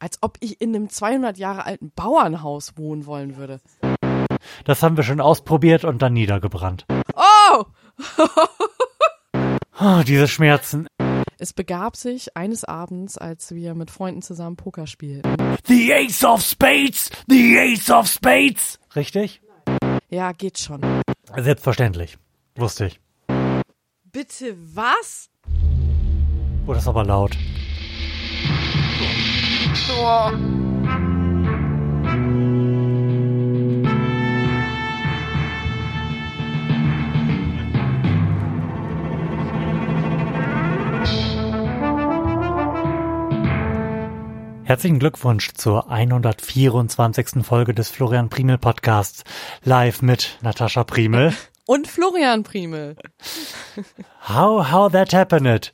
Als ob ich in einem 200 Jahre alten Bauernhaus wohnen wollen würde. Das haben wir schon ausprobiert und dann niedergebrannt. Oh! oh diese Schmerzen. Es begab sich eines Abends, als wir mit Freunden zusammen Poker spielten. The Ace of Spades! The Ace of Spades! Richtig? Ja, geht schon. Selbstverständlich. Wusste ich. Bitte was? Oh, das ist aber laut. Oh. Herzlichen Glückwunsch zur 124. Folge des Florian Primel Podcasts. Live mit Natascha Primel. Und Florian Primel. How, how that happened.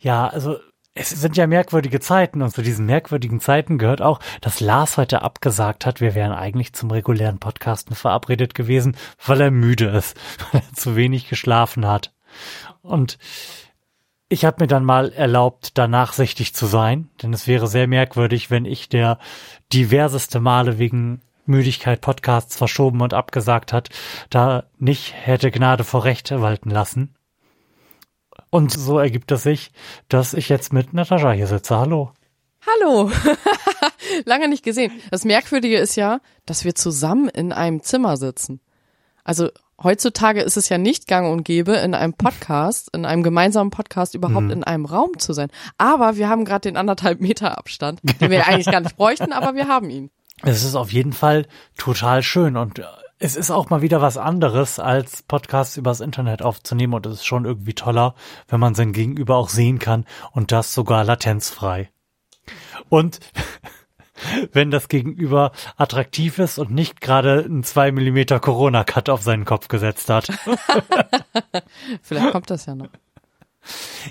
Ja, also es sind ja merkwürdige Zeiten und zu diesen merkwürdigen Zeiten gehört auch, dass Lars heute abgesagt hat, wir wären eigentlich zum regulären Podcasten verabredet gewesen, weil er müde ist, weil er zu wenig geschlafen hat. Und ich habe mir dann mal erlaubt, da nachsichtig zu sein, denn es wäre sehr merkwürdig, wenn ich, der diverseste Male wegen Müdigkeit Podcasts verschoben und abgesagt hat, da nicht hätte Gnade vor Recht walten lassen. Und so ergibt es sich, dass ich jetzt mit Natascha hier sitze. Hallo. Hallo. Lange nicht gesehen. Das Merkwürdige ist ja, dass wir zusammen in einem Zimmer sitzen. Also heutzutage ist es ja nicht gang und gäbe, in einem Podcast, in einem gemeinsamen Podcast überhaupt mhm. in einem Raum zu sein. Aber wir haben gerade den anderthalb Meter Abstand, den wir eigentlich gar nicht bräuchten, aber wir haben ihn. Es ist auf jeden Fall total schön und es ist auch mal wieder was anderes, als Podcasts übers Internet aufzunehmen und es ist schon irgendwie toller, wenn man sein Gegenüber auch sehen kann und das sogar latenzfrei. Und wenn das Gegenüber attraktiv ist und nicht gerade einen 2 Millimeter Corona-Cut auf seinen Kopf gesetzt hat. Vielleicht kommt das ja noch.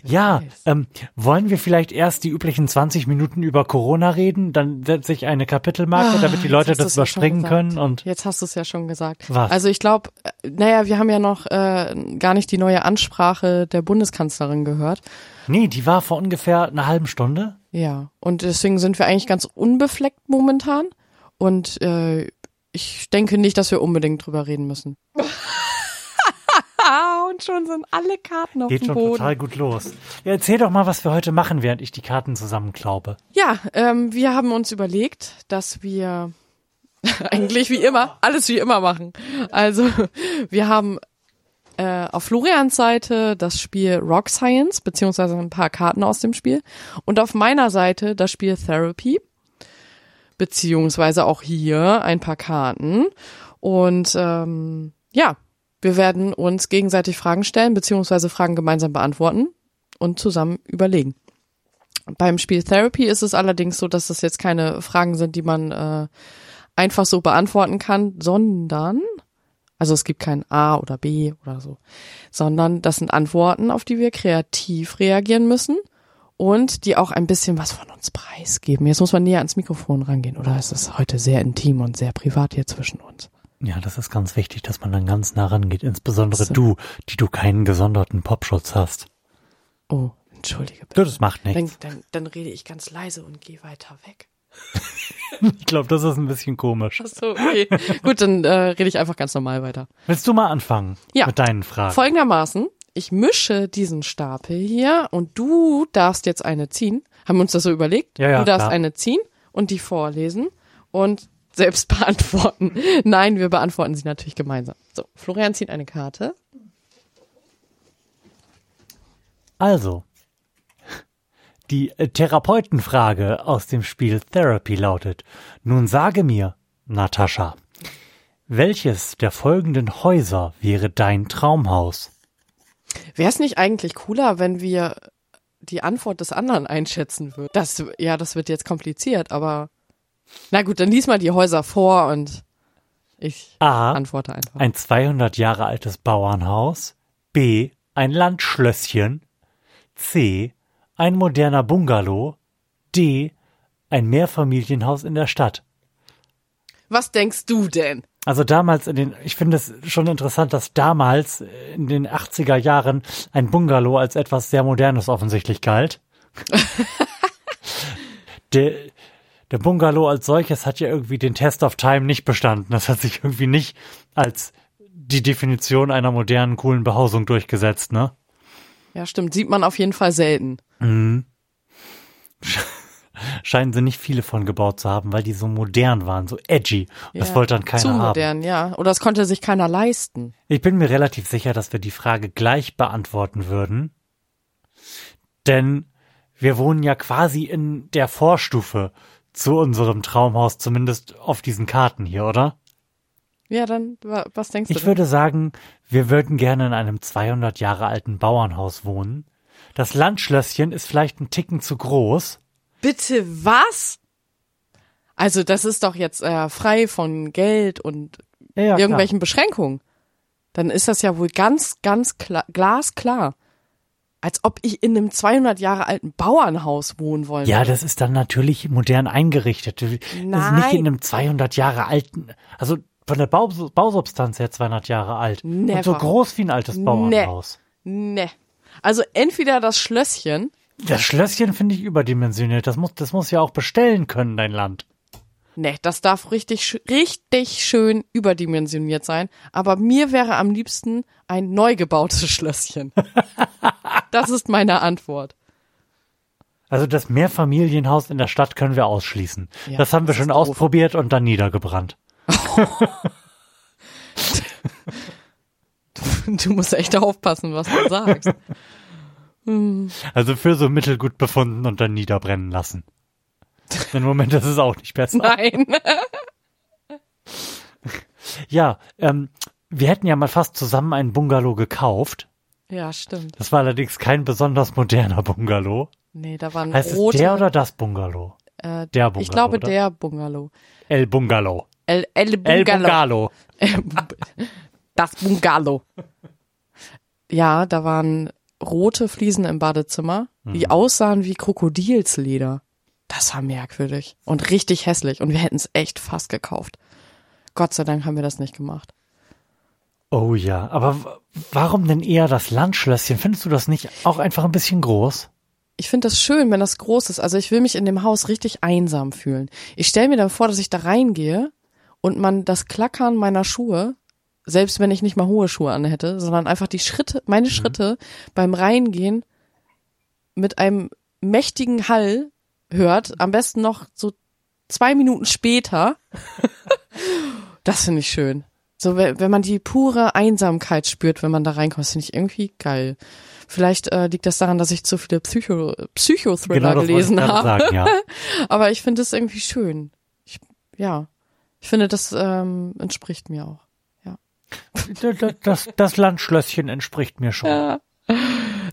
Ja, ähm, wollen wir vielleicht erst die üblichen 20 Minuten über Corona reden? Dann setze ich eine Kapitelmarke, damit die Leute das überspringen können. Und jetzt hast du es ja schon gesagt. Was? Also ich glaube, äh, naja, wir haben ja noch äh, gar nicht die neue Ansprache der Bundeskanzlerin gehört. Nee, die war vor ungefähr einer halben Stunde. Ja, und deswegen sind wir eigentlich ganz unbefleckt momentan. Und äh, ich denke nicht, dass wir unbedingt drüber reden müssen. und schon sind alle Karten auf Geht dem Boden. Geht schon total gut los. Ja, erzähl doch mal, was wir heute machen, während ich die Karten zusammenklaube. Ja, ähm, wir haben uns überlegt, dass wir eigentlich wie immer, alles wie immer machen. Also, wir haben äh, auf Florians Seite das Spiel Rock Science, beziehungsweise ein paar Karten aus dem Spiel. Und auf meiner Seite das Spiel Therapy, beziehungsweise auch hier ein paar Karten. Und ähm, ja, wir werden uns gegenseitig Fragen stellen, beziehungsweise Fragen gemeinsam beantworten und zusammen überlegen. Beim Spiel Therapy ist es allerdings so, dass das jetzt keine Fragen sind, die man äh, einfach so beantworten kann, sondern, also es gibt kein A oder B oder so, sondern das sind Antworten, auf die wir kreativ reagieren müssen und die auch ein bisschen was von uns preisgeben. Jetzt muss man näher ans Mikrofon rangehen, oder ist es heute sehr intim und sehr privat hier zwischen uns? Ja, das ist ganz wichtig, dass man dann ganz nah rangeht, insbesondere so. du, die du keinen gesonderten Popschutz hast. Oh, entschuldige bitte. Das macht nichts. Dann, dann, dann rede ich ganz leise und gehe weiter weg. ich glaube, das ist ein bisschen komisch. Ach so, okay. Gut, dann äh, rede ich einfach ganz normal weiter. Willst du mal anfangen ja. mit deinen Fragen? Folgendermaßen, ich mische diesen Stapel hier und du darfst jetzt eine ziehen. Haben wir uns das so überlegt? Ja, ja, du darfst klar. eine ziehen und die vorlesen. Und selbst beantworten. Nein, wir beantworten sie natürlich gemeinsam. So, Florian zieht eine Karte. Also, die Therapeutenfrage aus dem Spiel Therapy lautet, nun sage mir, Natascha, welches der folgenden Häuser wäre dein Traumhaus? Wäre es nicht eigentlich cooler, wenn wir die Antwort des anderen einschätzen würden? Das, ja, das wird jetzt kompliziert, aber na gut, dann lies mal die Häuser vor und ich A, antworte einfach. Ein 200 Jahre altes Bauernhaus. B. Ein Landschlösschen. C. Ein moderner Bungalow. D. Ein Mehrfamilienhaus in der Stadt. Was denkst du denn? Also damals in den, ich finde es schon interessant, dass damals in den 80er Jahren ein Bungalow als etwas sehr Modernes offensichtlich galt. der, der Bungalow als solches hat ja irgendwie den Test of Time nicht bestanden. Das hat sich irgendwie nicht als die Definition einer modernen, coolen Behausung durchgesetzt, ne? Ja, stimmt. Sieht man auf jeden Fall selten. Mhm. Scheinen sie nicht viele von gebaut zu haben, weil die so modern waren, so edgy. Das Ja, wollte dann keiner Zu haben. modern, ja. Oder das konnte sich keiner leisten. Ich bin mir relativ sicher, dass wir die Frage gleich beantworten würden. Denn wir wohnen ja quasi in der Vorstufe zu unserem Traumhaus, zumindest auf diesen Karten hier, oder? Ja, dann, wa- was denkst du? Ich denn? würde sagen, wir würden gerne in einem 200 Jahre alten Bauernhaus wohnen. Das Landschlösschen ist vielleicht ein Ticken zu groß. Bitte was? Also, das ist doch jetzt äh, frei von Geld und Ja, ja, irgendwelchen Beschränkungen. Dann ist das ja wohl ganz, ganz klar, glasklar. Als ob ich in einem 200 Jahre alten Bauernhaus wohnen wollen Ja, das ist dann natürlich modern eingerichtet. Das ist nicht Nein. in einem 200 Jahre alten, also von der Bau, Bausubstanz her 200 Jahre alt. Und so Never. groß wie ein altes Bauernhaus. Ne. Also entweder das Schlösschen, Das Schlösschen finde ich überdimensioniert. Das muss, das muss ja auch bestellen können, dein Land. ne, das darf richtig, richtig schön überdimensioniert sein. Aber mir wäre am liebsten ein neu gebautes Schlösschen. Das ist meine Antwort. Also das Mehrfamilienhaus in der Stadt können wir ausschließen. Ja, das haben wir das schon ausprobiert und dann niedergebrannt. Du musst echt aufpassen, was du sagst. Also für so mittelgut befunden und dann niederbrennen lassen. Im Moment ist es auch nicht besser. Nein. Ja, ähm, wir hätten ja mal fast zusammen einen Bungalow gekauft. Ja, stimmt. Das war allerdings kein besonders moderner Bungalow. Nee, da waren Heißt rote. es der oder das Bungalow? äh, der Bungalow, Ich glaube, oder? der Bungalow. El Bungalow. El, El El Bungalow. Bungalow. Das Bungalow. Ja, da waren rote Fliesen im Badezimmer, die aussahen wie Krokodilsleder. Das war merkwürdig und richtig hässlich und wir hätten es echt fast gekauft. Gott sei Dank haben wir das nicht gemacht. Oh ja, aber warum denn eher das Landschlösschen? Findest du das nicht auch einfach ein bisschen groß? Ich finde das schön, wenn das groß ist. Also ich will mich in dem Haus richtig einsam fühlen. Ich stelle mir dann vor, dass ich da reingehe und man das Klackern meiner Schuhe, selbst wenn ich nicht mal hohe Schuhe an hätte, sondern einfach die Schritte, meine Schritte beim Reingehen mit einem mächtigen Hall hört, am besten noch so zwei Minuten später. das finde ich schön. So, wenn wenn man die pure Einsamkeit spürt, wenn man da reinkommt, finde ich irgendwie geil. Vielleicht äh, liegt das daran, dass ich zu viele Psycho Psychothriller Genau gelesen habe. sagen, ja. Aber ich finde es irgendwie schön. Ich, ja, ich finde, das ähm, entspricht mir auch. Das, das, das Landschlösschen entspricht mir schon. Ja.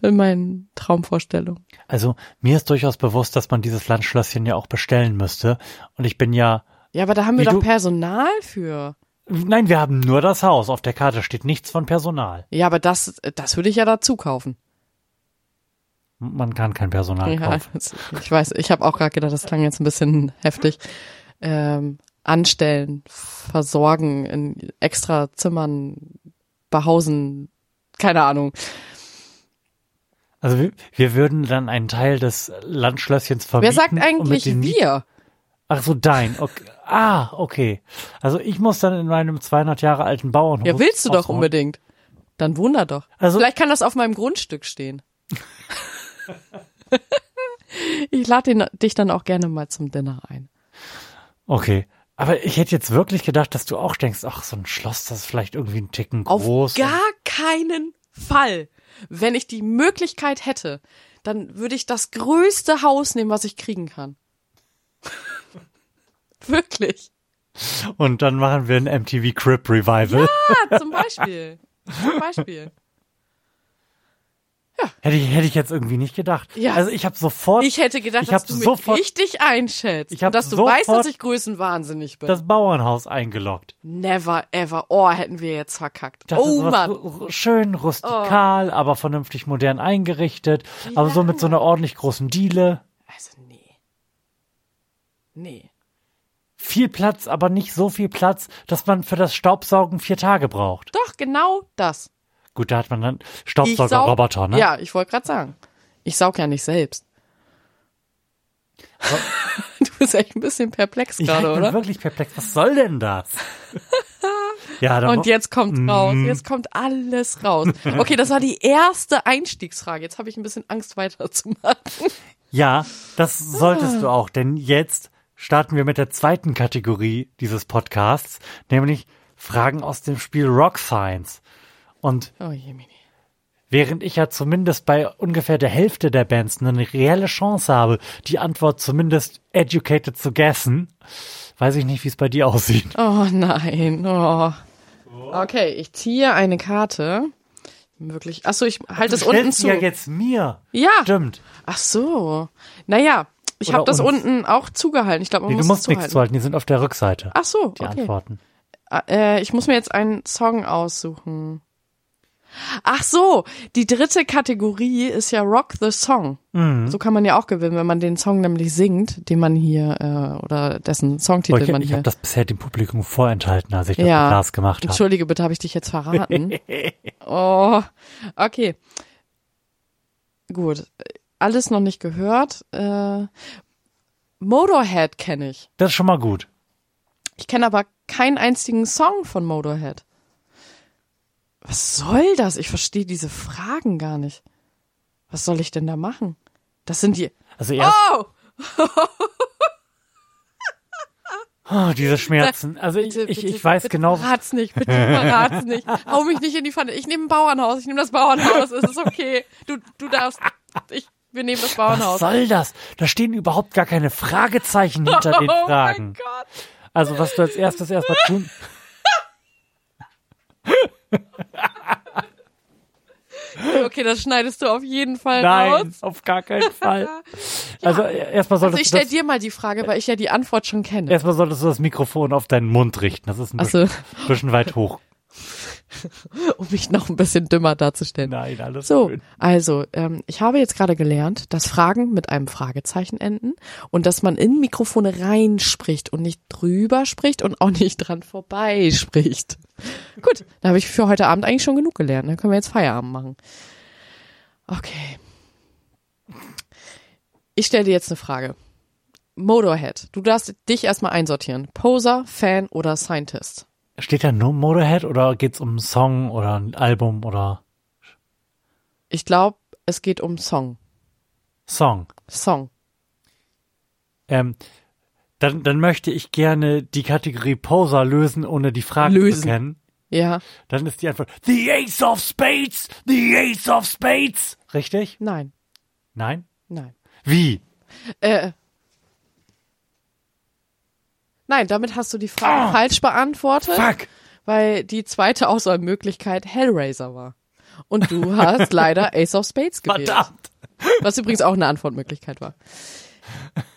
In meinen Traumvorstellungen. Also mir ist durchaus bewusst, dass man dieses Landschlösschen ja auch bestellen müsste. Und ich bin ja, Ja, aber da haben wir doch Personal für. Nein, wir haben nur das Haus. Auf der Karte steht nichts von Personal. Ja, aber das, das würde ich ja dazu kaufen. Man kann kein Personal Ja, kaufen. ich weiß, ich habe auch gerade gedacht, das klang jetzt ein bisschen heftig. Ähm, anstellen, versorgen, in extra Zimmern behausen, keine Ahnung. Also wir, wir würden dann einen Teil des Landschlösschens vermieten. Wer sagt eigentlich wir? Ach so, dein. Okay. Ah, okay. Also ich muss dann in meinem 200 Jahre alten Bauernhof. Ja, willst du doch ausholen. unbedingt. Dann wunder doch. Also- Vielleicht kann das auf meinem Grundstück stehen. ich lade dich dann auch gerne mal zum Dinner ein. Okay. Aber ich hätte jetzt wirklich gedacht, dass du auch denkst, ach, so ein Schloss, das ist vielleicht irgendwie ein Ticken Auf groß. gar keinen Fall. Wenn ich die Möglichkeit hätte, dann würde ich das größte Haus nehmen, was ich kriegen kann. Wirklich. Und dann machen wir ein MTV Crib Revival. Ja, zum Beispiel. Zum Beispiel. Hätte ich, hätte ich jetzt irgendwie nicht gedacht. Ja. Also ich habe sofort Ich hätte gedacht, Ich dass du mich sofort- richtig einschätzt. Ich und dass du weißt, dass ich größenwahnsinnig bin. das Bauernhaus eingeloggt. Never ever. Oh, hätten wir jetzt verkackt. Das oh Mann. Schön rustikal, aber vernünftig modern eingerichtet. Aber so mit so einer ordentlich großen Diele. Also nee. Nee. Viel Platz, aber nicht so viel Platz, dass man für das Staubsaugen vier Tage braucht. Doch, genau das. Gut, da hat man dann Ich saug- Staubsaugerroboter, ne? Ja, ich wollte gerade sagen. Ich saug ja nicht selbst. du bist echt ein bisschen perplex Ich gerade, bin oder? wirklich perplex. Was soll denn das? ja, da Und jetzt kommt raus. Mm. Jetzt kommt alles raus. Okay, das war die erste Einstiegsfrage. Jetzt habe ich ein bisschen Angst weiterzumachen. Ja, das solltest du auch, denn jetzt starten wir mit der zweiten Kategorie dieses Podcasts, nämlich Fragen aus dem Spiel Rock Science. Und Oh während ich ja zumindest bei ungefähr der Hälfte der Bands eine reelle Chance habe, die Antwort zumindest educated zu guessen, weiß ich nicht, wie es bei dir aussieht. Oh nein. Oh. Okay, ich ziehe eine Karte. Wirklich. Ach so, ich halte es unten zu. ja jetzt mir. Ja. Stimmt. Ach so. Naja, ich habe das uns. unten auch zugehalten. Ich glaube, man Nee, muss du musst nichts zuhalten. die sind auf der Rückseite, Ach so, die okay. Antworten. Äh, ich muss mir jetzt einen Song aussuchen. Ach so, die dritte Kategorie ist ja Rock the Song. Mhm. So kann man ja auch gewinnen, wenn man den Song nämlich singt, den man hier äh, oder dessen Songtitel ich man ich hier. habe das bisher dem Publikum vorenthalten, als ich das Ja. mit Lars gemacht habe. Entschuldige bitte, habe ich dich jetzt verraten? oh, okay. Gut, alles noch nicht gehört. Äh, Motorhead kenne ich. Das ist schon mal gut. Ich kenne aber keinen einzigen Song von Motorhead. Was soll das? Ich verstehe diese Fragen gar nicht. Was soll ich denn da machen? Das sind die. Also erst Oh! oh, diese Schmerzen. Also ich, Bitte, ich, bitte, ich weiß bitte genau, Verrat's nicht, bitte verrat's nicht. Hau mich nicht in die Pfanne. Ich nehme ein Bauernhaus. Ich nehme das Bauernhaus. Es ist okay. Du, du darfst. Ich, wir nehmen das was Bauernhaus. soll das? Da stehen überhaupt gar keine Fragezeichen hinter den oh Fragen. mein Gott. Also was du als erstes erstmal tun. Okay, das schneidest du auf jeden Fall Nein, raus. auf gar keinen Fall. Also erstmal Also solltest ich du stell dir mal die Frage, weil ich ja die Antwort schon kenne. erstmal solltest du das Mikrofon auf deinen Mund richten. Das ist ein bisschen, Also, bisschen weit hoch. um mich noch ein bisschen dümmer darzustellen. Nein, alles So, schön. also ähm, ich habe jetzt gerade gelernt, dass Fragen mit einem Fragezeichen enden und dass man in Mikrofone reinspricht und nicht drüber spricht und auch nicht dran vorbei spricht. Gut, da habe ich für heute Abend eigentlich schon genug gelernt. Dann können wir jetzt Feierabend machen. Okay. Ich stelle dir jetzt eine Frage. Motorhead, du darfst dich erstmal einsortieren. Poser, Fan oder Scientist? Steht da nur Motorhead oder geht's um einen Song oder ein Album oder Ich glaube, es geht um Song. Song? Song. Ähm, dann, dann möchte ich gerne die Kategorie Poser lösen, ohne die Frage Lösen. zu kennen. Ja, Dann ist die Antwort The Ace of Spades, The Ace of Spades. Richtig? nein, Nein? nein. Wie? Äh. Nein, damit hast du die Frage falsch beantwortet, Fuck. weil die zweite Auswahlmöglichkeit Hellraiser war. Und du hast leider Ace of Spades gewählt. Verdammt. Was übrigens auch eine Antwortmöglichkeit war.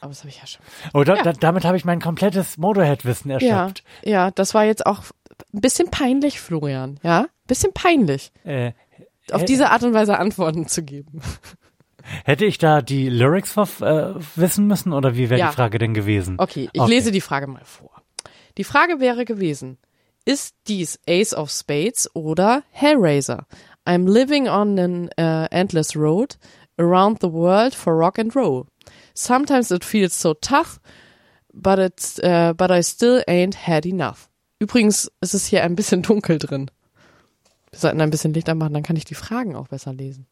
Aber das habe ich ja schon. Oh, da, da, damit habe ich mein komplettes Motorhead-Wissen Ja, erschöpft. ja, das war jetzt auch ein bisschen peinlich, Florian. Ja, bisschen peinlich, Äh, auf Hä- diese Art und Weise Antworten zu geben. Hätte ich da die Lyrics äh, wissen müssen oder wie wäre Ja. die Frage denn gewesen? Okay, ich Okay. lese die Frage mal vor. Die Frage wäre gewesen, ist dies Ace of Spades oder Hellraiser? I'm living on an uh, endless road around the world for rock and roll. Sometimes it feels so tough, but it's uh, but I still ain't had enough. Übrigens ist es hier ein bisschen dunkel drin. Wir sollten ein bisschen Licht anmachen, dann kann ich die Fragen auch besser lesen.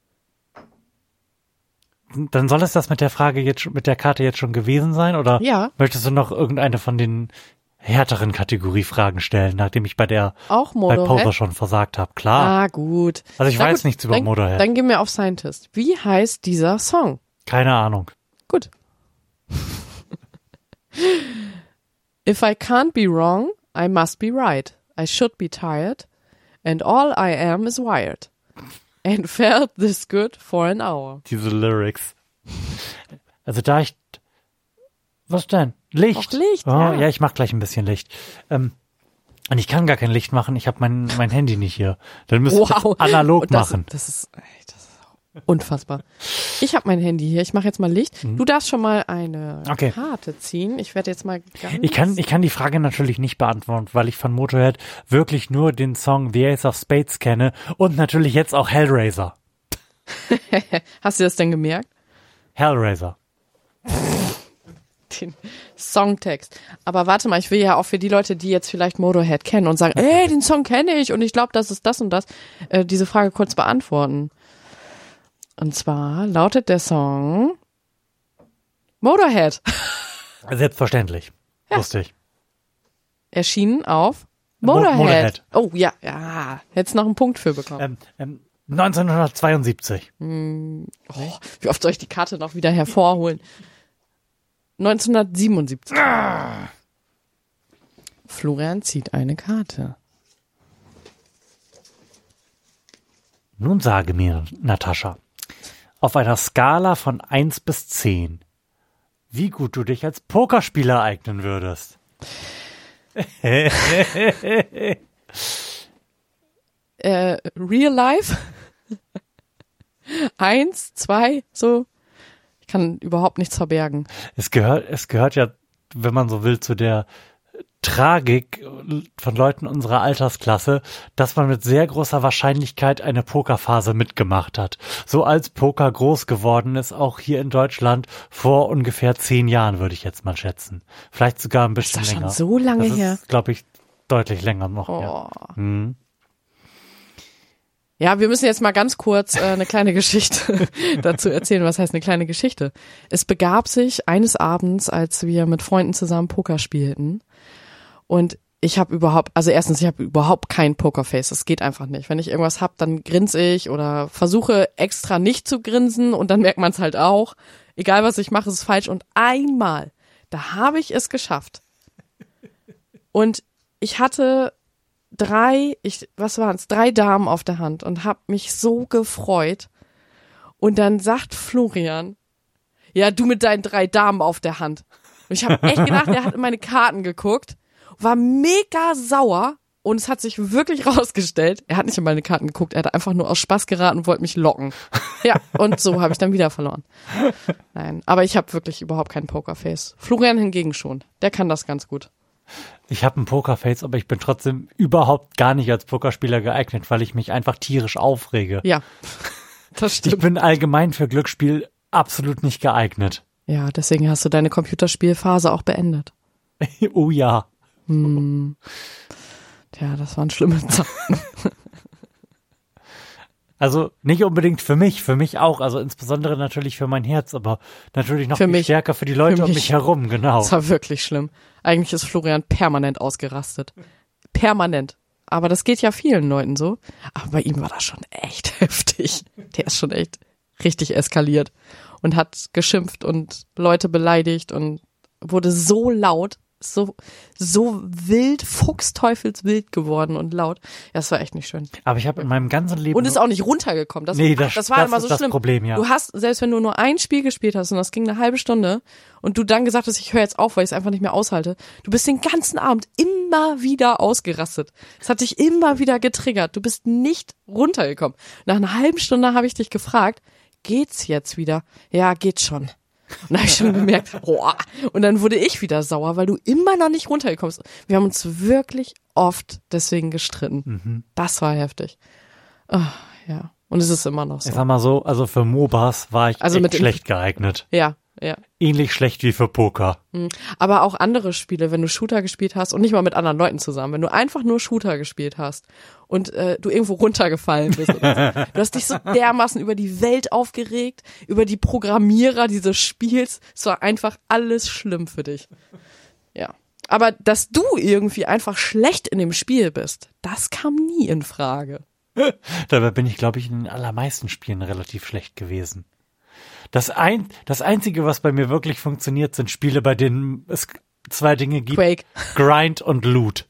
Dann soll es das mit der Frage jetzt mit der Karte jetzt schon gewesen sein oder Ja. möchtest du noch irgendeine von den härteren Kategoriefragen stellen, nachdem ich bei der Auch bei. Poser schon versagt habe? Klar. Ah, gut. Also ich Na weiß gut, nichts über dann, Motorhead. Dann gehen wir auf Scientist. Wie heißt dieser Song? Keine Ahnung. Gut. If I can't be wrong, I must be right. I should be tired, and all I am is wired. And felt this good for an hour. Diese Lyrics. Also da ich was denn? Licht. Auch Licht, Oh, ja. ja, ich mach gleich ein bisschen Licht. Ähm, und ich kann gar kein Licht machen, ich habe mein, mein Handy nicht hier. Dann müsste ich das analog das, machen. Das ist, ey, das unfassbar. Ich habe mein Handy hier. Ich mache jetzt mal Licht. Du darfst schon mal eine Mhm. Okay. Karte ziehen. Ich werde jetzt mal ganz. Ich kann, ich kann die Frage natürlich nicht beantworten, weil ich von Motorhead wirklich nur den Song The Ace of Spades kenne und natürlich jetzt auch Hellraiser. Hast du das denn gemerkt? Hellraiser. den Songtext. Aber warte mal, ich will ja auch für die Leute, die jetzt vielleicht Motorhead kennen und sagen, ey, den Song kenne ich und ich glaube, das ist das und das, äh, diese Frage kurz beantworten. Und zwar lautet der Song Motorhead. Selbstverständlich. Lustig. Erschienen auf Mo- Motorhead. Motorhead. Oh ja, ja, hättest noch einen Punkt für bekommen. Ähm, ähm, 1972. Oh, wie oft soll ich die Karte noch wieder hervorholen? 1977. Florian zieht eine Karte. Nun sage mir, Natascha, auf einer Skala von 1 bis 10, wie gut du dich als Pokerspieler eignen würdest. Äh, Real Life? Eins, zwei, so. Ich kann überhaupt nichts verbergen. Es gehört, es gehört ja, wenn man so will, zu der Tragik von Leuten unserer Altersklasse, dass man mit sehr großer Wahrscheinlichkeit eine Pokerphase mitgemacht hat. So als Poker groß geworden ist, auch hier in Deutschland vor ungefähr zehn Jahren, würde ich jetzt mal schätzen. Vielleicht sogar ein bisschen das schon länger. so lange das her? Ist, glaube ich, deutlich länger noch. Ja. Oh. Hm. Ja, wir müssen jetzt mal ganz kurz äh, eine kleine Geschichte dazu erzählen. Was heißt eine kleine Geschichte? Es begab sich eines Abends, als wir mit Freunden zusammen Poker spielten. Und ich habe überhaupt, also erstens, ich habe überhaupt kein Pokerface. Das geht einfach nicht. Wenn ich irgendwas hab, dann grinse ich oder versuche extra nicht zu grinsen und dann merkt man es halt auch. Egal was ich mache, ist falsch. Und einmal, da habe ich es geschafft. Und ich hatte drei, ich, was waren es, drei Damen auf der Hand und hab mich so gefreut. Und dann sagt Florian, ja, du mit deinen drei Damen auf der Hand. Und ich habe echt gedacht, er hat in meine Karten geguckt, war mega sauer und es hat sich wirklich rausgestellt, er hat nicht in meine Karten geguckt, er hat einfach nur aus Spaß geraten und wollte mich locken. Ja, und so habe ich dann wieder verloren. Nein, aber ich habe wirklich überhaupt kein Pokerface. Florian hingegen schon, der kann das ganz gut. Ich habe ein Pokerface, aber ich bin trotzdem überhaupt gar nicht als Pokerspieler geeignet, weil ich mich einfach tierisch aufrege. Ja, das Ich stimmt. bin allgemein für Glücksspiel absolut nicht geeignet. Ja, deswegen hast du deine Computerspielphase auch beendet. oh ja. Tja, das waren schlimme Zeiten. Also nicht unbedingt für mich, für mich auch, also insbesondere natürlich für mein Herz, aber natürlich noch Für viel mich. stärker für die Leute Für um mich. mich herum, genau. Das war wirklich schlimm. Eigentlich ist Florian permanent ausgerastet. Permanent. Aber das geht ja vielen Leuten so. Aber bei ihm war das schon echt heftig. Der ist schon echt richtig eskaliert und hat geschimpft und Leute beleidigt und wurde so laut, so, so wild, fuchsteufelswild geworden und laut. Ja, das war echt nicht schön. Aber ich habe in meinem ganzen Leben Und ist auch nicht runtergekommen. Das, Nee, das- das war das immer ist so das schlimm. Problem, ja. Du hast, selbst wenn du nur ein Spiel gespielt hast und das ging eine halbe Stunde und du dann gesagt hast, ich höre jetzt auf, weil ich es einfach nicht mehr aushalte, du bist den ganzen Abend immer wieder ausgerastet. Es hat dich immer wieder getriggert. Du bist nicht runtergekommen. Nach einer halben Stunde habe ich dich gefragt, geht's jetzt wieder? Ja, geht schon. Und da habe ich schon gemerkt, boah. Und dann wurde ich wieder sauer, weil du immer noch nicht runtergekommen bist. Wir haben uns wirklich oft deswegen gestritten. Mhm. Das war heftig. Ah, ja. Und es ist immer noch ich so. sag mal so, also für MOBAs war ich Also echt schlecht geeignet. Ja, ja. Ähnlich schlecht wie für Poker. Aber auch andere Spiele, wenn du Shooter gespielt hast und nicht mal mit anderen Leuten zusammen, wenn du einfach nur Shooter gespielt hast und äh, du irgendwo runtergefallen bist. Oder so. Du hast dich so dermaßen über die Welt aufgeregt, über die Programmierer dieses Spiels. Es war einfach alles schlimm für dich. Ja. Aber dass du irgendwie einfach schlecht in dem Spiel bist, das kam nie in Frage. Dabei bin ich, glaube ich, in den allermeisten Spielen relativ schlecht gewesen. Das, ein, das Einzige, was bei mir wirklich funktioniert, sind Spiele, bei denen es zwei Dinge gibt. Quake. Grind und Loot.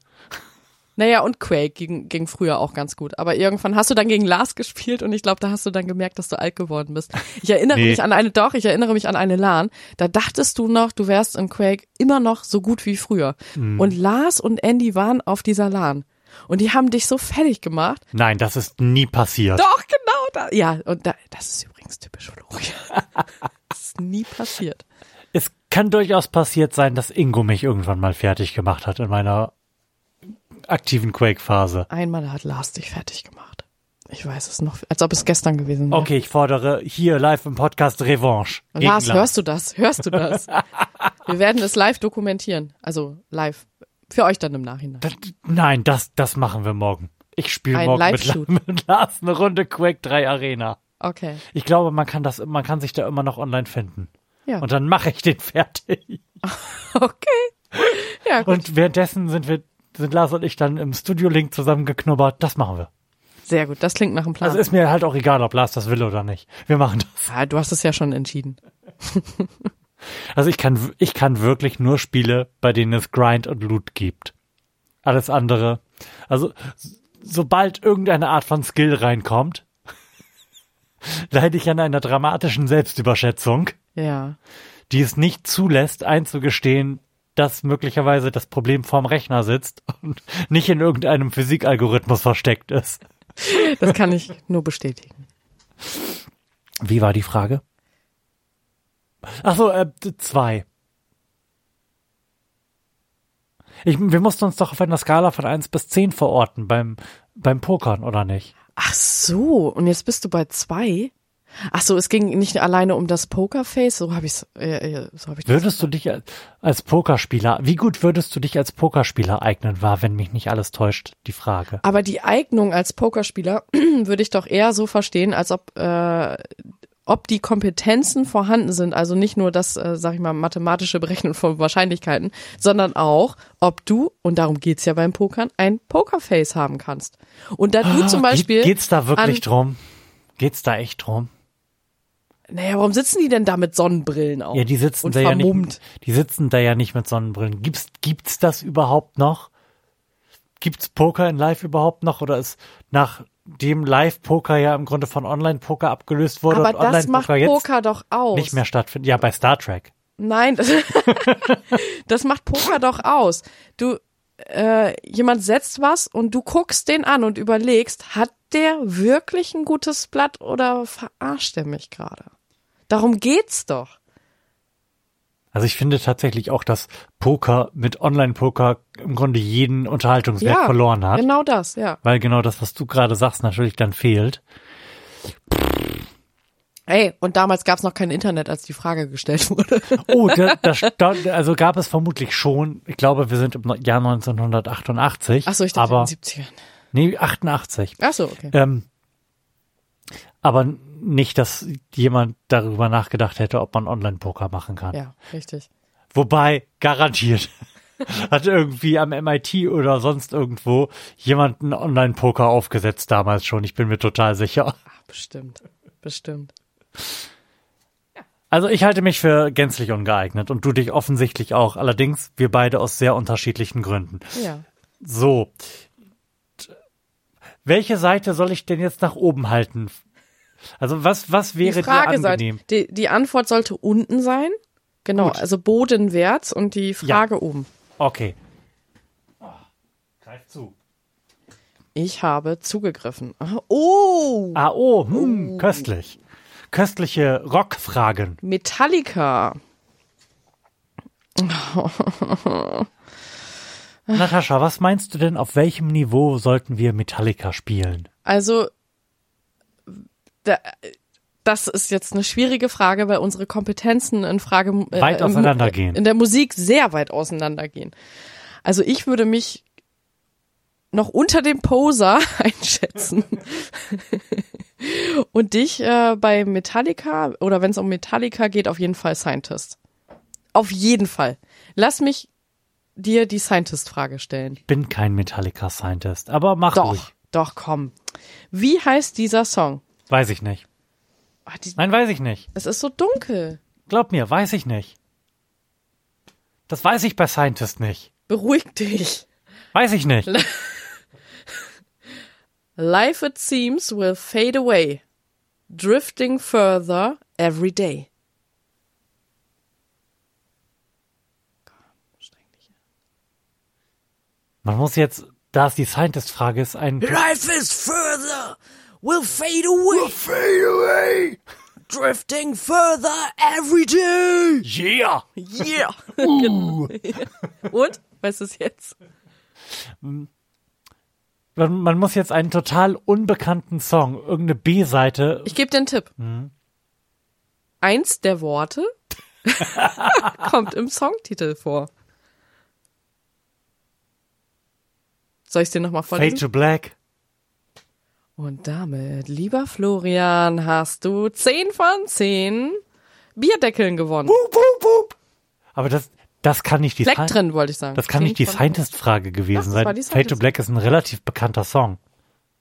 Naja, und Quake ging, ging früher auch ganz gut. Aber irgendwann hast du dann gegen Lars gespielt und ich glaube, da hast du dann gemerkt, dass du alt geworden bist. Ich erinnere Nee. mich an eine, doch, ich erinnere mich an eine LAN. Da dachtest du noch, du wärst in Quake immer noch so gut wie früher. Hm. Und Lars und Andy waren auf dieser LAN. Und die haben dich so fertig gemacht. Nein, das ist nie passiert. Doch, genau da. Ja, und da, das ist übrigens typisch Florian. das ist nie passiert. Es kann durchaus passiert sein, dass Ingo mich irgendwann mal fertig gemacht hat in meiner aktiven Quake-Phase. Einmal hat Lars dich fertig gemacht. Ich weiß es noch, als ob es gestern gewesen wäre. Okay, ich fordere hier live im Podcast Revanche. gegen Lars, hörst du das? Hörst du das? Wir werden es live dokumentieren. Also live. Für euch dann im Nachhinein. Das, nein, das, das machen wir morgen. Ich spiele morgen mit, mit Lars eine Runde Quake 3 Arena. Okay. Ich glaube, man kann das, man kann sich da immer noch online finden. Ja. Und dann mache ich den fertig. Okay. Ja, gut. Und währenddessen sind wir, sind Lars und ich dann im Studio-Link zusammengeknubbert. Das machen wir. Sehr gut. Das klingt nach einem Plan. Also ist mir halt auch egal, ob Lars das will oder nicht. Wir machen das. ja, du hast es ja schon entschieden. Also ich kann, ich kann wirklich nur Spiele, bei denen es Grind und Loot gibt. Alles andere. Also, sobald irgendeine Art von Skill reinkommt, leide ich an einer dramatischen Selbstüberschätzung, Ja. die es nicht zulässt, einzugestehen, dass möglicherweise das Problem vorm Rechner sitzt und nicht in irgendeinem Physikalgorithmus versteckt ist. Das kann ich nur bestätigen. Wie war die Frage? Ach so, äh, zwei. Ich, wir mussten uns doch auf einer Skala von 1 bis 10 verorten beim, beim Pokern, oder nicht? Ach so, und jetzt bist du bei zwei? Ach so, es ging nicht alleine um das Pokerface, so habe ich's, äh, äh, so habe ich. Würdest du dich als- als Pokerspieler, wie gut würdest du dich als Pokerspieler eignen, war, wenn mich nicht alles täuscht, die Frage. Aber die Eignung als Pokerspieler würde ich doch eher so verstehen, als ob äh, ob die Kompetenzen vorhanden sind, also nicht nur das, äh, sag ich mal, mathematische Berechnen von Wahrscheinlichkeiten, sondern auch, ob du, und darum geht's ja beim Pokern, ein Pokerface haben kannst. Und da du zum Beispiel. Geht, geht's da wirklich an- drum? Geht's da echt drum? Naja, warum sitzen die denn da mit Sonnenbrillen auf? Ja, die sitzen und da ja vermummt. nicht, die sitzen da ja nicht mit Sonnenbrillen. Gibt's, gibt's das überhaupt noch? Gibt's Poker in Live überhaupt noch oder ist nachdem Live-Poker ja im Grunde von Online-Poker abgelöst wurde Aber und das macht Poker doch aus. nicht mehr stattfindet? Ja, bei Star Trek. Nein, das, das macht Poker doch aus. Du, äh, jemand setzt was und du guckst den an und überlegst, hat der wirklich ein gutes Blatt oder verarscht er mich gerade? Darum geht's doch. Also ich finde tatsächlich auch, dass Poker mit Online-Poker im Grunde jeden Unterhaltungswert ja, verloren hat. Genau das, ja. Weil genau das, was du gerade sagst, natürlich dann fehlt. Ey, und damals gab's noch kein Internet, als die Frage gestellt wurde. Oh, da, da, da, also gab es vermutlich schon. Ich glaube, wir sind im Jahr 1988. Ach so, ich dachte aber, in den 70ern. Nee, 88. Ach so, okay. Ähm, aber nicht, dass jemand darüber nachgedacht hätte, ob man Online-Poker machen kann. Ja, richtig. Wobei, garantiert, hat irgendwie am MIT oder sonst irgendwo jemand einen Online-Poker aufgesetzt damals schon. Ich bin mir total sicher. Ach, bestimmt. Bestimmt. Also ich halte mich für gänzlich ungeeignet und du dich offensichtlich auch. Allerdings wir beide aus sehr unterschiedlichen Gründen. Ja. So. Welche Seite soll ich denn jetzt nach oben halten? Also was, was wäre die Frage dir angenehm? sollte, die, die Antwort sollte unten sein. Genau, Gut. also bodenwärts und die Frage oben. Okay. Greif zu. Ich habe zugegriffen. Oh, Ah, oh, hm, köstlich. Köstliche Rockfragen. Metallica. Natascha, was meinst du denn, auf welchem Niveau sollten wir Metallica spielen? Also, da, das ist jetzt eine schwierige Frage, weil unsere Kompetenzen in Frage äh, Weit auseinandergehen. In der Musik sehr weit auseinandergehen. Also ich würde mich noch unter dem Poser einschätzen. Und dich äh, bei Metallica oder wenn es um Metallica geht, auf jeden Fall Scientist. Auf jeden Fall. Lass mich dir die Scientist-Frage stellen. Bin kein Metallica-Scientist, aber mach Doch, ruhig. doch, komm. Wie heißt dieser Song? Weiß ich nicht. Ah, die, Nein, weiß ich nicht. es ist so dunkel. Glaub mir, weiß ich nicht. Das weiß ich bei Scientist nicht. Beruhig dich. Weiß ich nicht. Life it seems will fade away, drifting further every day. Man muss jetzt, da es die Scientist-Frage ist, ein Life is further, will fade away, Fade away! drifting further every day. Yeah! Yeah. Genau. Und? Weißt du es jetzt? man, man muss jetzt einen total unbekannten Song, irgendeine B-Seite. Ich gebe dir einen Tipp. Mhm. Eins der Worte kommt im Songtitel vor. Soll ich es dir nochmal Fade vorlesen? to Black. Und damit, lieber Florian, hast du 10 von 10 Bierdeckeln gewonnen. Wup, wup, wup. Aber das, das kann nicht die Fleck Sci- drin, wollte ich sagen. Das kann 10 nicht die Scientist-Frage gewesen sein. Fade to Black ist ein relativ bekannter Song.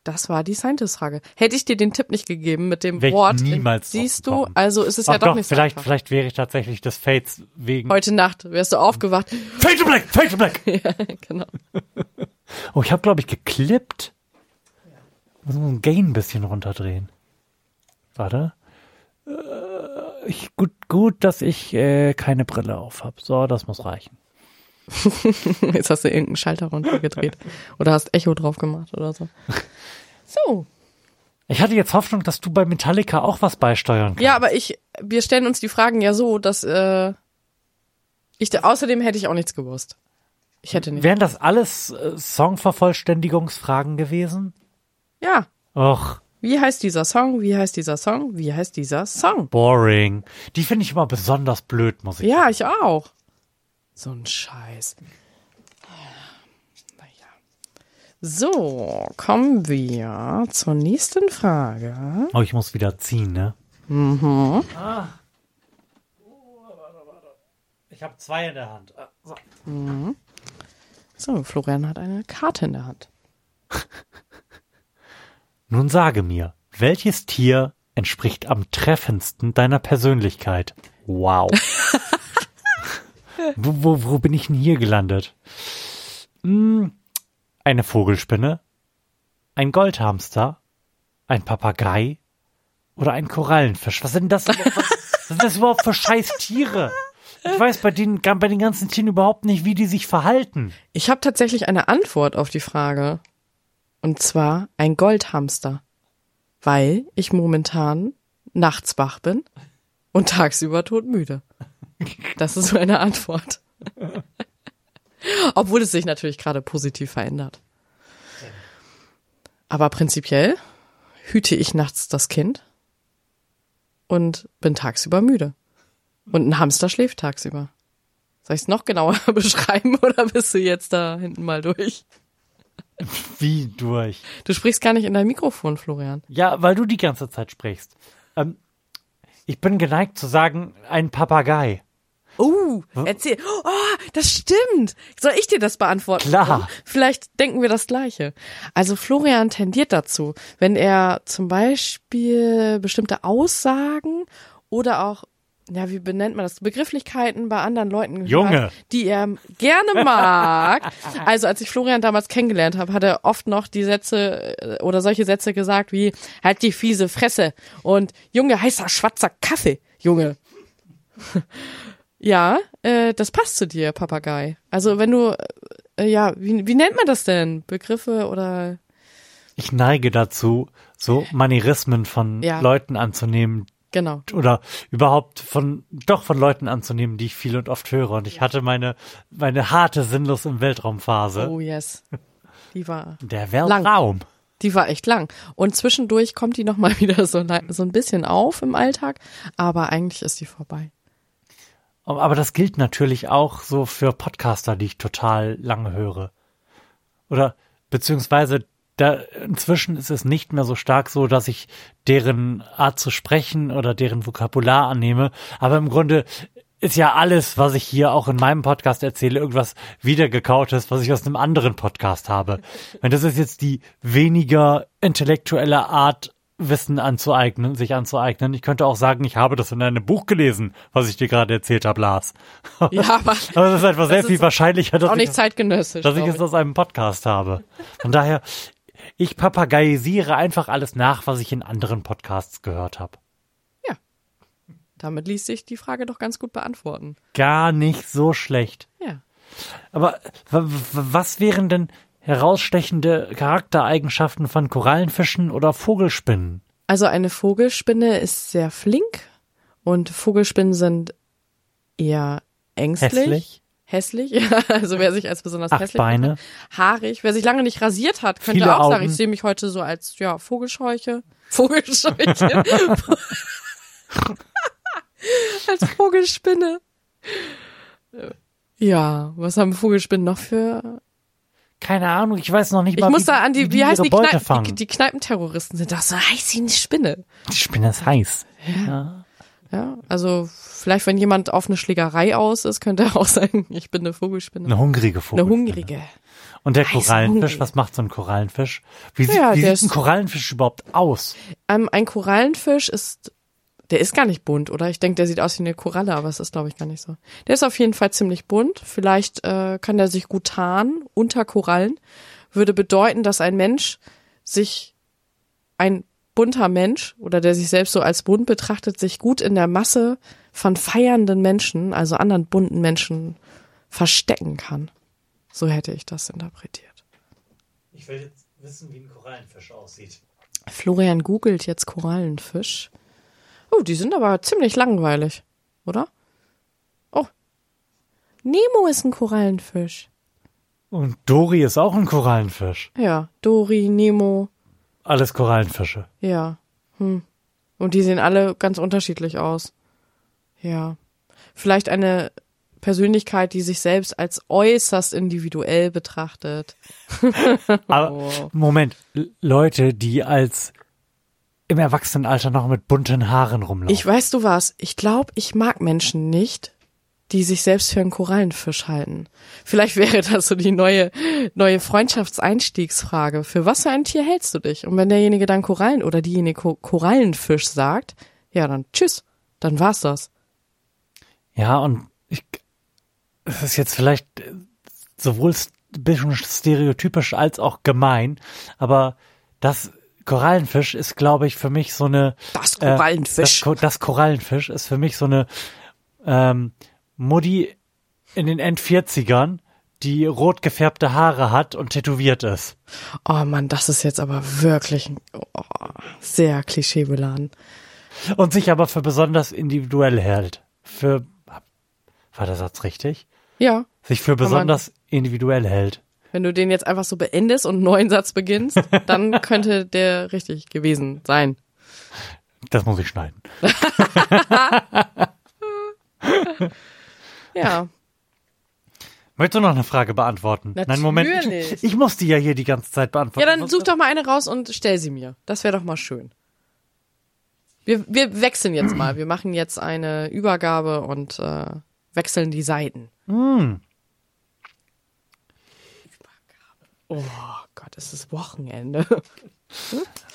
Das war die Scientist-Frage. Hätte ich dir den Tipp nicht gegeben mit dem Wär ich Wort, niemals siehst du, also ist es Ach ja doch, doch, nicht so vielleicht, vielleicht wäre ich tatsächlich des Fates wegen. Heute Nacht wärst du aufgewacht. Fade to Black, Fade to Black. ja, genau. Oh, ich habe glaube ich geklippt. Muss man ein Gain ein bisschen runterdrehen. Warte. Äh, ich, gut, gut, dass ich äh, keine Brille auf habe. So, das muss reichen. Jetzt hast du irgendeinen Schalter runtergedreht. oder hast Echo drauf gemacht oder so. So. Ich hatte jetzt Hoffnung, dass du bei Metallica auch was beisteuern kannst. Ja, aber ich, wir stellen uns die Fragen ja so, dass äh, ich, außerdem hätte ich auch nichts gewusst. Ich hätte nicht. Wären das alles äh, Songvervollständigungsfragen gewesen? Ja. Och, Wie heißt dieser Song? Wie heißt dieser Song? Wie heißt dieser Song? boring. Die finde ich immer besonders blöd, muss ich Ja, sagen. ich auch. So ein Scheiß. Naja. So, kommen wir zur nächsten Frage. Oh, ich muss wieder ziehen, ne? Ah. Ich habe zwei in der Hand. So. So, Florian hat eine Karte in der Hand. Nun sage mir, welches Tier entspricht am treffendsten deiner Persönlichkeit? Wow. wo, wo, wo bin ich denn hier gelandet? Hm, eine Vogelspinne? Ein Goldhamster? Ein Papagei? Oder ein Korallenfisch? Was sind das, was sind das überhaupt für scheiß Tiere? Ich weiß bei den, bei den ganzen Tieren überhaupt nicht, wie die sich verhalten. Ich habe tatsächlich eine Antwort auf die Frage. Und zwar ein Goldhamster. Weil ich momentan nachts wach bin und tagsüber todmüde. Das ist meine Antwort. Obwohl es sich natürlich gerade positiv verändert. Aber prinzipiell hüte ich nachts das Kind und bin tagsüber müde. Und ein Hamster schläft tagsüber. Soll ich es noch genauer beschreiben oder bist du jetzt da hinten mal durch? Wie durch? Du sprichst gar nicht in dein Mikrofon, Florian. Ja, weil du die ganze Zeit sprichst. Ähm, ich bin geneigt zu sagen, ein Papagei. Oh, erzähl. Oh, das stimmt. Soll ich dir das beantworten? Klar. Vielleicht denken wir das Gleiche. Also Florian tendiert dazu, wenn er zum Beispiel bestimmte Aussagen oder auch ja, wie benennt man das? Begrifflichkeiten bei anderen Leuten Junge. die er gerne mag. Also als ich Florian damals kennengelernt habe, hat er oft noch die Sätze äh, oder solche Sätze gesagt wie halt die fiese Fresse und Junge, heißer schwarzer Kaffee, Junge. Ja, äh, das passt zu dir, Papagei. Also wenn du, äh, ja, wie, wie nennt man das denn? Begriffe oder Ich neige dazu, so Manierismen von Ja. Leuten anzunehmen genau. oder überhaupt von, doch von Leuten anzunehmen, die ich viel und oft höre. Und ich hatte meine, meine harte Sinnlos im Weltraumphase. Oh yes. Die war, Der Weltraum. die war echt lang. Und zwischendurch kommt die nochmal wieder so, so ein bisschen auf im Alltag, aber eigentlich ist die vorbei. Aber das gilt natürlich auch so für Podcaster, die ich total lange höre. Oder beziehungsweise da inzwischen ist es nicht mehr so stark so, dass ich deren Art zu sprechen oder deren Vokabular annehme. Aber im Grunde ist ja alles, was ich hier auch in meinem Podcast erzähle, irgendwas wiedergekautes, was ich aus einem anderen Podcast habe. Und das ist jetzt die weniger intellektuelle Art, Wissen anzueignen, sich anzueignen. Ich könnte auch sagen, ich habe das in einem Buch gelesen, was ich dir gerade erzählt habe, Lars. Ja, aber Aber es ist einfach sehr viel wahrscheinlicher, dass auch ich nicht zeitgenössisch. dass ich es aus einem Podcast habe. Von daher, ich papagayisiere einfach alles nach, was ich in anderen Podcasts gehört habe. Damit ließ sich die Frage doch ganz gut beantworten. Gar nicht so schlecht. Ja. Aber was wären denn herausstechende Charaktereigenschaften von Korallenfischen oder Vogelspinnen? Also eine Vogelspinne ist sehr flink und Vogelspinnen sind eher ängstlich. Hässlich? Hässlich, ja, also wer sich als besonders Acht hässlich Beine. haarig, wer sich lange nicht rasiert hat, könnte Viele auch sagen, Augen. ich sehe mich heute so als ja Vogelscheuche, Vogelscheuche, als Vogelspinne. Ja, was haben Vogelspinnen noch für? Keine Ahnung, ich weiß noch nicht Ich mal, muss wie, da an die, wie, wie, heißt die, Beute die, die Kneipenterroristen sind doch so heiß wie eine Spinne. Die Spinne ist heiß. Ja. Ja, also vielleicht wenn jemand auf eine Schlägerei aus ist, könnte er auch sagen, ich bin eine Vogelspinne. Eine hungrige Vogel. Eine hungrige. Und der Korallenfisch, was macht so ein Korallenfisch? Wie, sieht- Ja, wie sieht ein Korallenfisch überhaupt aus? Ähm, ein Korallenfisch ist, der ist gar nicht bunt, oder? Ich denke, der sieht aus wie eine Koralle, aber es ist, glaube ich, gar nicht so. Der ist auf jeden Fall ziemlich bunt. Vielleicht äh, kann der sich gut tarnen unter Korallen. Würde bedeuten, dass ein Mensch sich, ein bunter Mensch oder der sich selbst so als bunt betrachtet, sich gut in der Masse von feiernden Menschen, also anderen bunten Menschen, verstecken kann. So hätte ich das interpretiert. Ich will jetzt wissen, wie ein Korallenfisch aussieht. Florian googelt jetzt Korallenfisch. Oh, die sind aber ziemlich langweilig, oder? Oh. Nemo ist ein Korallenfisch. Und Dori ist auch ein Korallenfisch. Ja, Dori, Nemo, Alles Korallenfische. ja. Hm. Und die sehen alle ganz unterschiedlich aus. Ja. Vielleicht eine Persönlichkeit, die sich selbst als äußerst individuell betrachtet. Aber Oh. Moment, Leute, die als im Erwachsenenalter noch mit bunten Haaren rumlaufen. Ich weißt du was, ich glaube, ich mag Menschen nicht, die sich selbst für einen Korallenfisch halten. Vielleicht wäre das so die neue, neue Freundschaftseinstiegsfrage. Für was für ein Tier hältst du dich? Und wenn derjenige dann Korallen oder diejenige Ko- Korallenfisch sagt, ja, dann tschüss. Dann war's das. ja, und ich, es ist jetzt vielleicht äh, sowohl ein bisschen stereotypisch als auch gemein, aber das Korallenfisch ist, glaube ich, für mich so eine Das Äh, Korallenfisch. das, Ko- das Korallenfisch ist für mich so eine ähm, Mutti in den End-40ern, die rot gefärbte Haare hat und tätowiert ist. oh Mann, das ist jetzt aber wirklich oh, sehr klischeebeladen. Und sich aber für besonders individuell hält. Für, war der Satz richtig? Ja, Sich für besonders individuell hält. wenn du den jetzt einfach so beendest und einen neuen Satz beginnst, dann könnte der richtig gewesen sein. Das muss ich schneiden. Ja. Möchtest du noch eine Frage beantworten? Nein, Moment. Natürlich. Ich, ich muss die ja hier die ganze Zeit beantworten. Ja, dann such doch mal eine raus und stell sie mir. Das wäre doch mal schön. Wir, wir wechseln jetzt mal. Wir machen jetzt eine Übergabe und äh, wechseln die Seiten. Hm. Oh Gott, es ist Wochenende.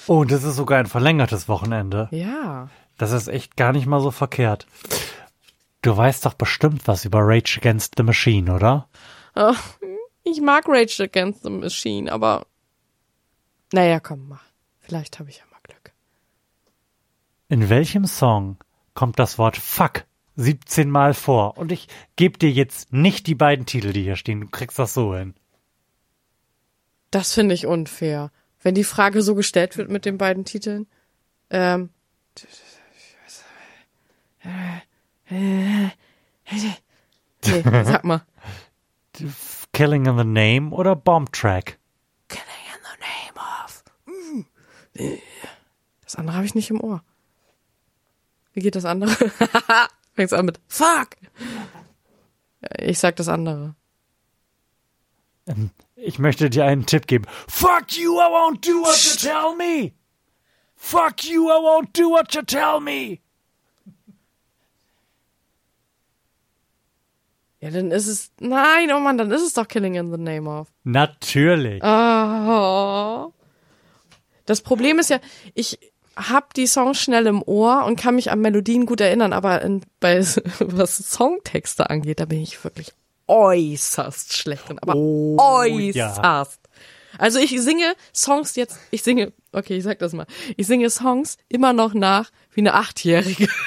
Oh, das ist sogar ein verlängertes Wochenende. ja. Das ist echt gar nicht mal so verkehrt. Du weißt doch bestimmt was über Rage Against the Machine, oder? Oh, ich mag Rage Against the Machine, aber naja, komm mal. Vielleicht habe ich ja mal Glück. In welchem Song kommt das Wort Fuck 17 Mal vor? Und ich gebe dir jetzt nicht die beiden Titel, die hier stehen. Du kriegst das so hin. Das finde ich unfair. Wenn die Frage so gestellt wird mit den beiden Titeln. Ähm. Nee, sag mal. Killing in the Name oder Bomb Track? Killing in the name of. Mm. Das andere habe ich nicht im Ohr. Wie geht das andere? Fängt's an mit Fuck. Ich sag das andere. Ähm, Ich möchte dir einen Tipp geben. Fuck you, I won't do what you tell me. Fuck you, I won't do what you tell me. Ja, dann ist es. Nein, oh Mann, dann ist es doch Killing in the Name of. Natürlich. Oh. Das Problem ist ja, ich hab die Songs schnell im Ohr und kann mich an Melodien gut erinnern, aber in, bei was Songtexte angeht, da bin ich wirklich äußerst schlecht drin, aber Oh, äußerst. Also ich singe Songs jetzt, ich singe, okay, ich sag das mal, ich singe Songs immer noch nach wie eine Achtjährige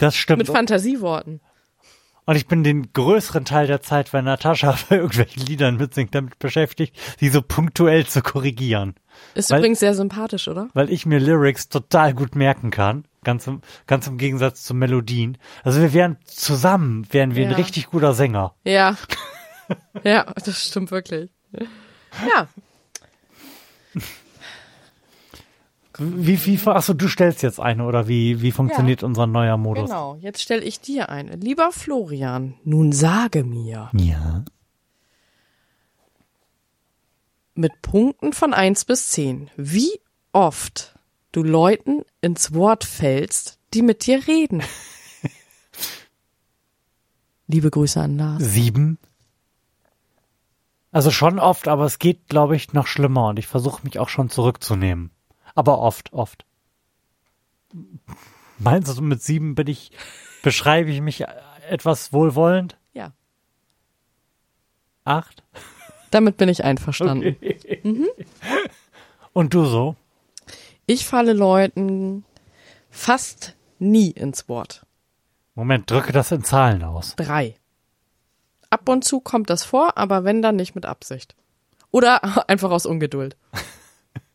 Das stimmt. mit Fantasieworten. Und ich bin den größeren Teil der Zeit, wenn Natascha bei irgendwelchen Liedern mitsingt, damit beschäftigt, sie so punktuell zu korrigieren. Ist Weil- übrigens sehr sympathisch, oder? Weil ich mir Lyrics total gut merken kann. Ganz im, ganz im Gegensatz zu Melodien. Also wir wären zusammen, wären wir Ja. ein richtig guter Sänger. Ja. ja, das stimmt wirklich. Ja. Wie, wie, achso, du stellst jetzt eine oder wie, wie funktioniert unser neuer Modus? Genau, jetzt stelle ich dir eine. Lieber Florian, nun sage mir, Ja. mit Punkten von 1 bis 10, wie oft du Leuten ins Wort fällst, die mit dir reden. Liebe Grüße an Lars. Sieben. Also schon oft, aber es geht, glaube ich, noch schlimmer und ich versuche mich auch schon zurückzunehmen. Aber oft, oft. Meinst du, mit sieben bin ich, beschreibe ich mich etwas wohlwollend? Ja, Acht? damit bin ich einverstanden. Und du so? Ich falle Leuten fast nie ins Wort. Moment, drücke das in Zahlen aus. Drei. Ab und zu kommt das vor, aber wenn dann nicht mit Absicht. Oder einfach aus Ungeduld.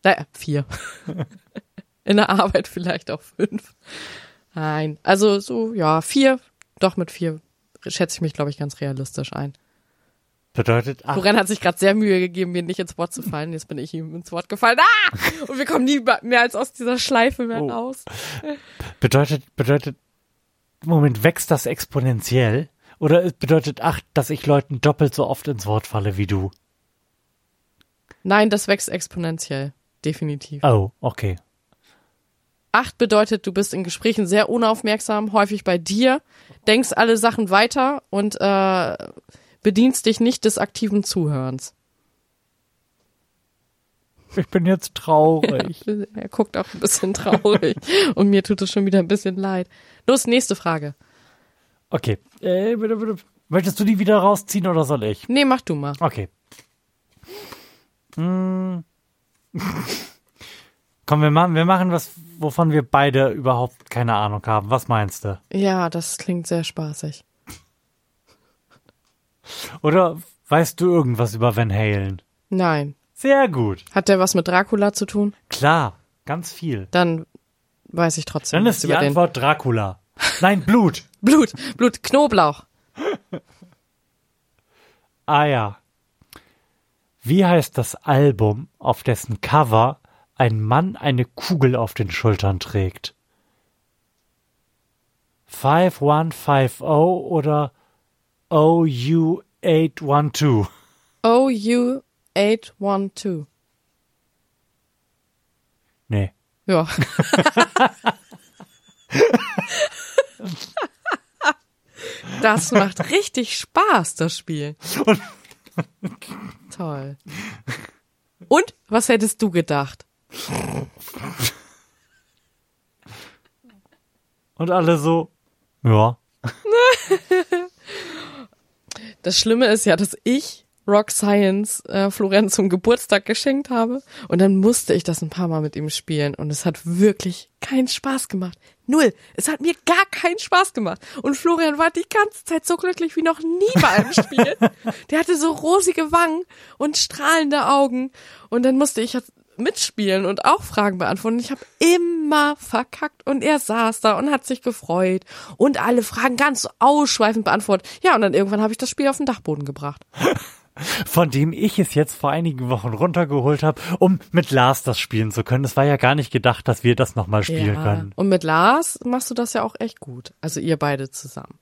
Naja, vier. In der Arbeit vielleicht auch fünf. Nein, also so, ja, vier. Doch mit vier schätze ich mich, glaube ich, ganz realistisch ein. Bedeutet acht. Loren hat sich gerade sehr Mühe gegeben, mir nicht ins Wort zu fallen. Jetzt bin ich ihm ins Wort gefallen. Ah! Und wir kommen nie mehr als aus dieser Schleife mehr Oh. raus. Bedeutet, bedeutet, Moment, wächst das exponentiell? Oder bedeutet acht, dass ich Leuten doppelt so oft ins Wort falle wie du? Nein, das wächst exponentiell. Definitiv. Oh, okay. Acht bedeutet, du bist in Gesprächen sehr unaufmerksam, häufig bei dir, denkst alle Sachen weiter und äh, bedienst dich nicht des aktiven Zuhörens. Ich bin jetzt traurig. Er guckt auch ein bisschen traurig und mir tut es schon wieder ein bisschen leid. Los, nächste Frage. Okay. Äh, bitte, bitte. Möchtest du die wieder rausziehen oder soll ich? Nee, mach du mal. Okay. Hm. Komm, wir machen, wir machen was, wovon wir beide überhaupt keine Ahnung haben. Was meinst du? Ja, das klingt sehr spaßig. Oder weißt du irgendwas über Van Halen? Nein. Sehr gut. Hat der was mit Dracula zu tun? Klar. Ganz viel. Dann weiß ich trotzdem Dann ist die über den. Antwort Dracula. Nein, Blut. Blut, Blut, Knoblauch. Ah ja. Wie heißt das Album, auf dessen Cover ein Mann eine Kugel auf den Schultern trägt? 5150 oder OU812? OU 812. Nee. Ja. Das macht richtig Spaß, das Spiel. Toll. Und was hättest du gedacht? Und alle so, ja. Das Schlimme ist ja, dass ich Rock Science äh, Florenz zum Geburtstag geschenkt habe und dann musste ich das ein paar Mal mit ihm spielen und es hat wirklich keinen Spaß gemacht. Null. Es hat mir gar keinen Spaß gemacht. Und Florian war die ganze Zeit so glücklich wie noch nie bei einem Spiel. Der hatte so rosige Wangen und strahlende Augen und dann musste ich mitspielen und auch Fragen beantworten. Ich habe immer verkackt und er saß da und hat sich gefreut und alle Fragen ganz ausschweifend beantwortet. Ja, und dann irgendwann habe ich das Spiel auf den Dachboden gebracht. Von dem ich es jetzt vor einigen Wochen runtergeholt habe, um mit Lars das spielen zu können. Es war ja gar nicht gedacht, dass wir das nochmal spielen können. Und mit Lars machst du das ja auch echt gut. Also ihr beide zusammen.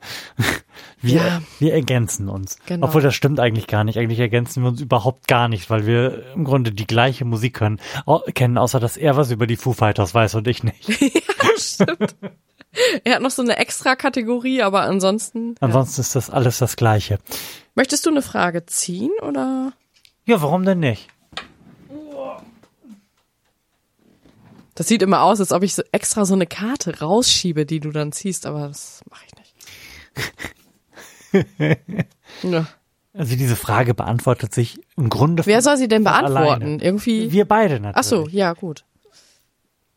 Wir, Ja. wir ergänzen uns. Genau. Obwohl das stimmt eigentlich gar nicht. Eigentlich ergänzen wir uns überhaupt gar nicht, weil wir im Grunde die gleiche Musik können, kennen, außer dass er was über die Foo Fighters weiß und ich nicht. Stimmt. er hat noch so eine extra Kategorie, aber ansonsten. Ansonsten ist das alles das Gleiche. Möchtest du eine Frage ziehen oder? Ja, warum denn nicht? Das sieht immer aus, als ob ich so extra so eine Karte rausschiebe, die du dann ziehst, aber das mache ich nicht. ja. Also diese Frage beantwortet sich im Grunde Wer soll sie denn beantworten? alleine. Irgendwie. Wir beide natürlich. Ach so, ja gut.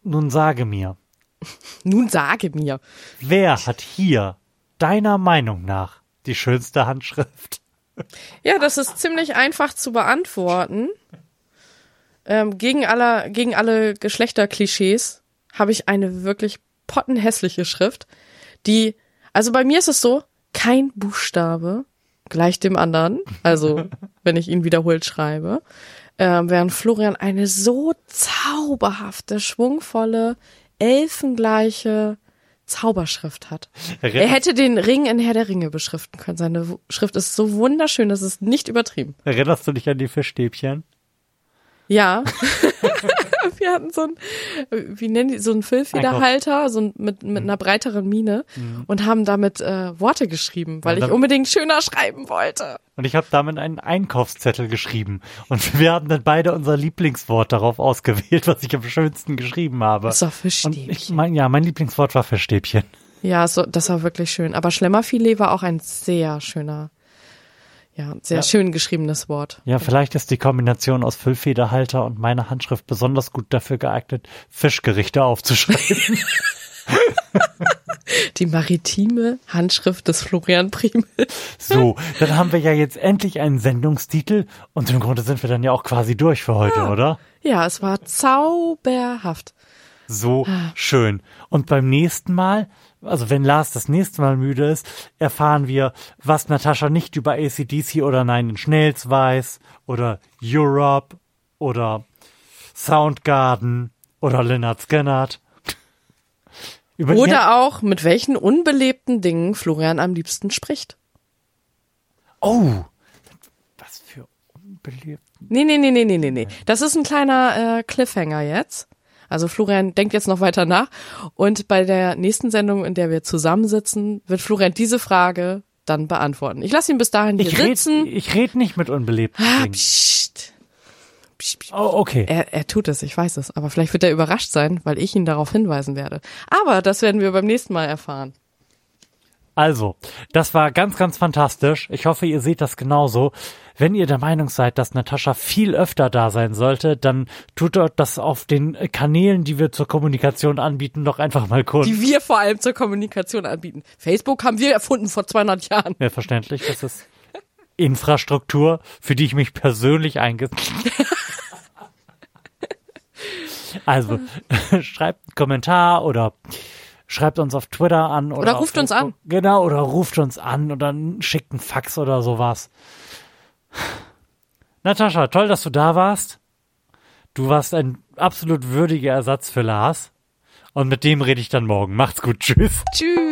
Nun sage mir, Nun sage mir. wer hat hier deiner Meinung nach die schönste Handschrift? Ja, das ist ziemlich einfach zu beantworten. Ähm, gegen, aller, gegen alle Geschlechterklischees habe ich eine wirklich pottenhässliche Schrift, die, also bei mir ist es so, kein Buchstabe gleich dem anderen, also wenn ich ihn wiederholt schreibe, äh, während Florian eine so zauberhafte, schwungvolle, elfengleiche Zauberschrift hat. Er hätte den Ring in Herr der Ringe beschriften können. Seine Schrift ist so wunderschön, das ist nicht übertrieben. Erinnerst du dich an die Fischstäbchen? Ja. wir hatten so ein, wie nennen die, so ein Füllfederhalter, so ein, mit, mit einer breiteren Mine mhm. und haben damit äh, Worte geschrieben, weil ja, ich unbedingt schöner schreiben wollte. Und ich habe damit einen Einkaufszettel geschrieben. Und wir haben dann beide unser Lieblingswort darauf ausgewählt, was ich am schönsten geschrieben habe. Das war Fischstäbchen. Und ich mein, ja, mein Lieblingswort war Fischstäbchen. Ja, so, das war wirklich schön. Aber Schlemmerfilet war auch ein sehr schöner ja, sehr ja. schön geschriebenes Wort. Ja, vielleicht ist die Kombination aus Füllfederhalter und meiner Handschrift besonders gut dafür geeignet, Fischgerichte aufzuschreiben. die maritime Handschrift des Florian Primel. So, dann haben wir ja jetzt endlich einen Sendungstitel und im Grunde sind wir dann ja auch quasi durch für heute, ja. oder? Ja, es war zauberhaft. So ah. schön. Und beim nächsten Mal also wenn Lars das nächste Mal müde ist, erfahren wir, was Natascha nicht über ACDC oder Nine Inch Nails weiß oder Europe oder Soundgarden oder Leonard Skennert. oder auch, mit welchen unbelebten Dingen Florian am liebsten spricht. Oh, was für unbelebten. Nee, nee, nee, nee, nee, nee, nee. Das ist ein kleiner äh, Cliffhanger jetzt. Also Florian denkt jetzt noch weiter nach. Und bei der nächsten Sendung, in der wir zusammensitzen, wird Florian diese Frage dann beantworten. Ich lasse ihn bis dahin hier ich sitzen. Red, ich rede nicht mit unbelebten ah, Dingen. Psst. Psst, psst. Oh, okay. Er, er tut es, ich weiß es. Aber vielleicht wird er überrascht sein, weil ich ihn darauf hinweisen werde. Aber das werden wir beim nächsten Mal erfahren. Also, das war ganz, ganz fantastisch. Ich hoffe, ihr seht das genauso. Wenn ihr der Meinung seid, dass Natascha viel öfter da sein sollte, dann tut dort das auf den Kanälen, die wir zur Kommunikation anbieten, doch einfach mal kurz. Die wir vor allem zur Kommunikation anbieten. Facebook haben wir erfunden vor 200 Jahren. Ja, verständlich. Das ist Infrastruktur, für die ich mich persönlich eingesetzt Also, schreibt einen Kommentar oder schreibt uns auf Twitter an oder, oder ruft uns an. Genau, oder ruft uns an oder schickt einen Fax oder sowas. Natascha, toll, dass du da warst. Du warst ein absolut würdiger Ersatz für Lars. Und mit dem rede ich dann morgen. Macht's gut. Tschüss. Tschüss.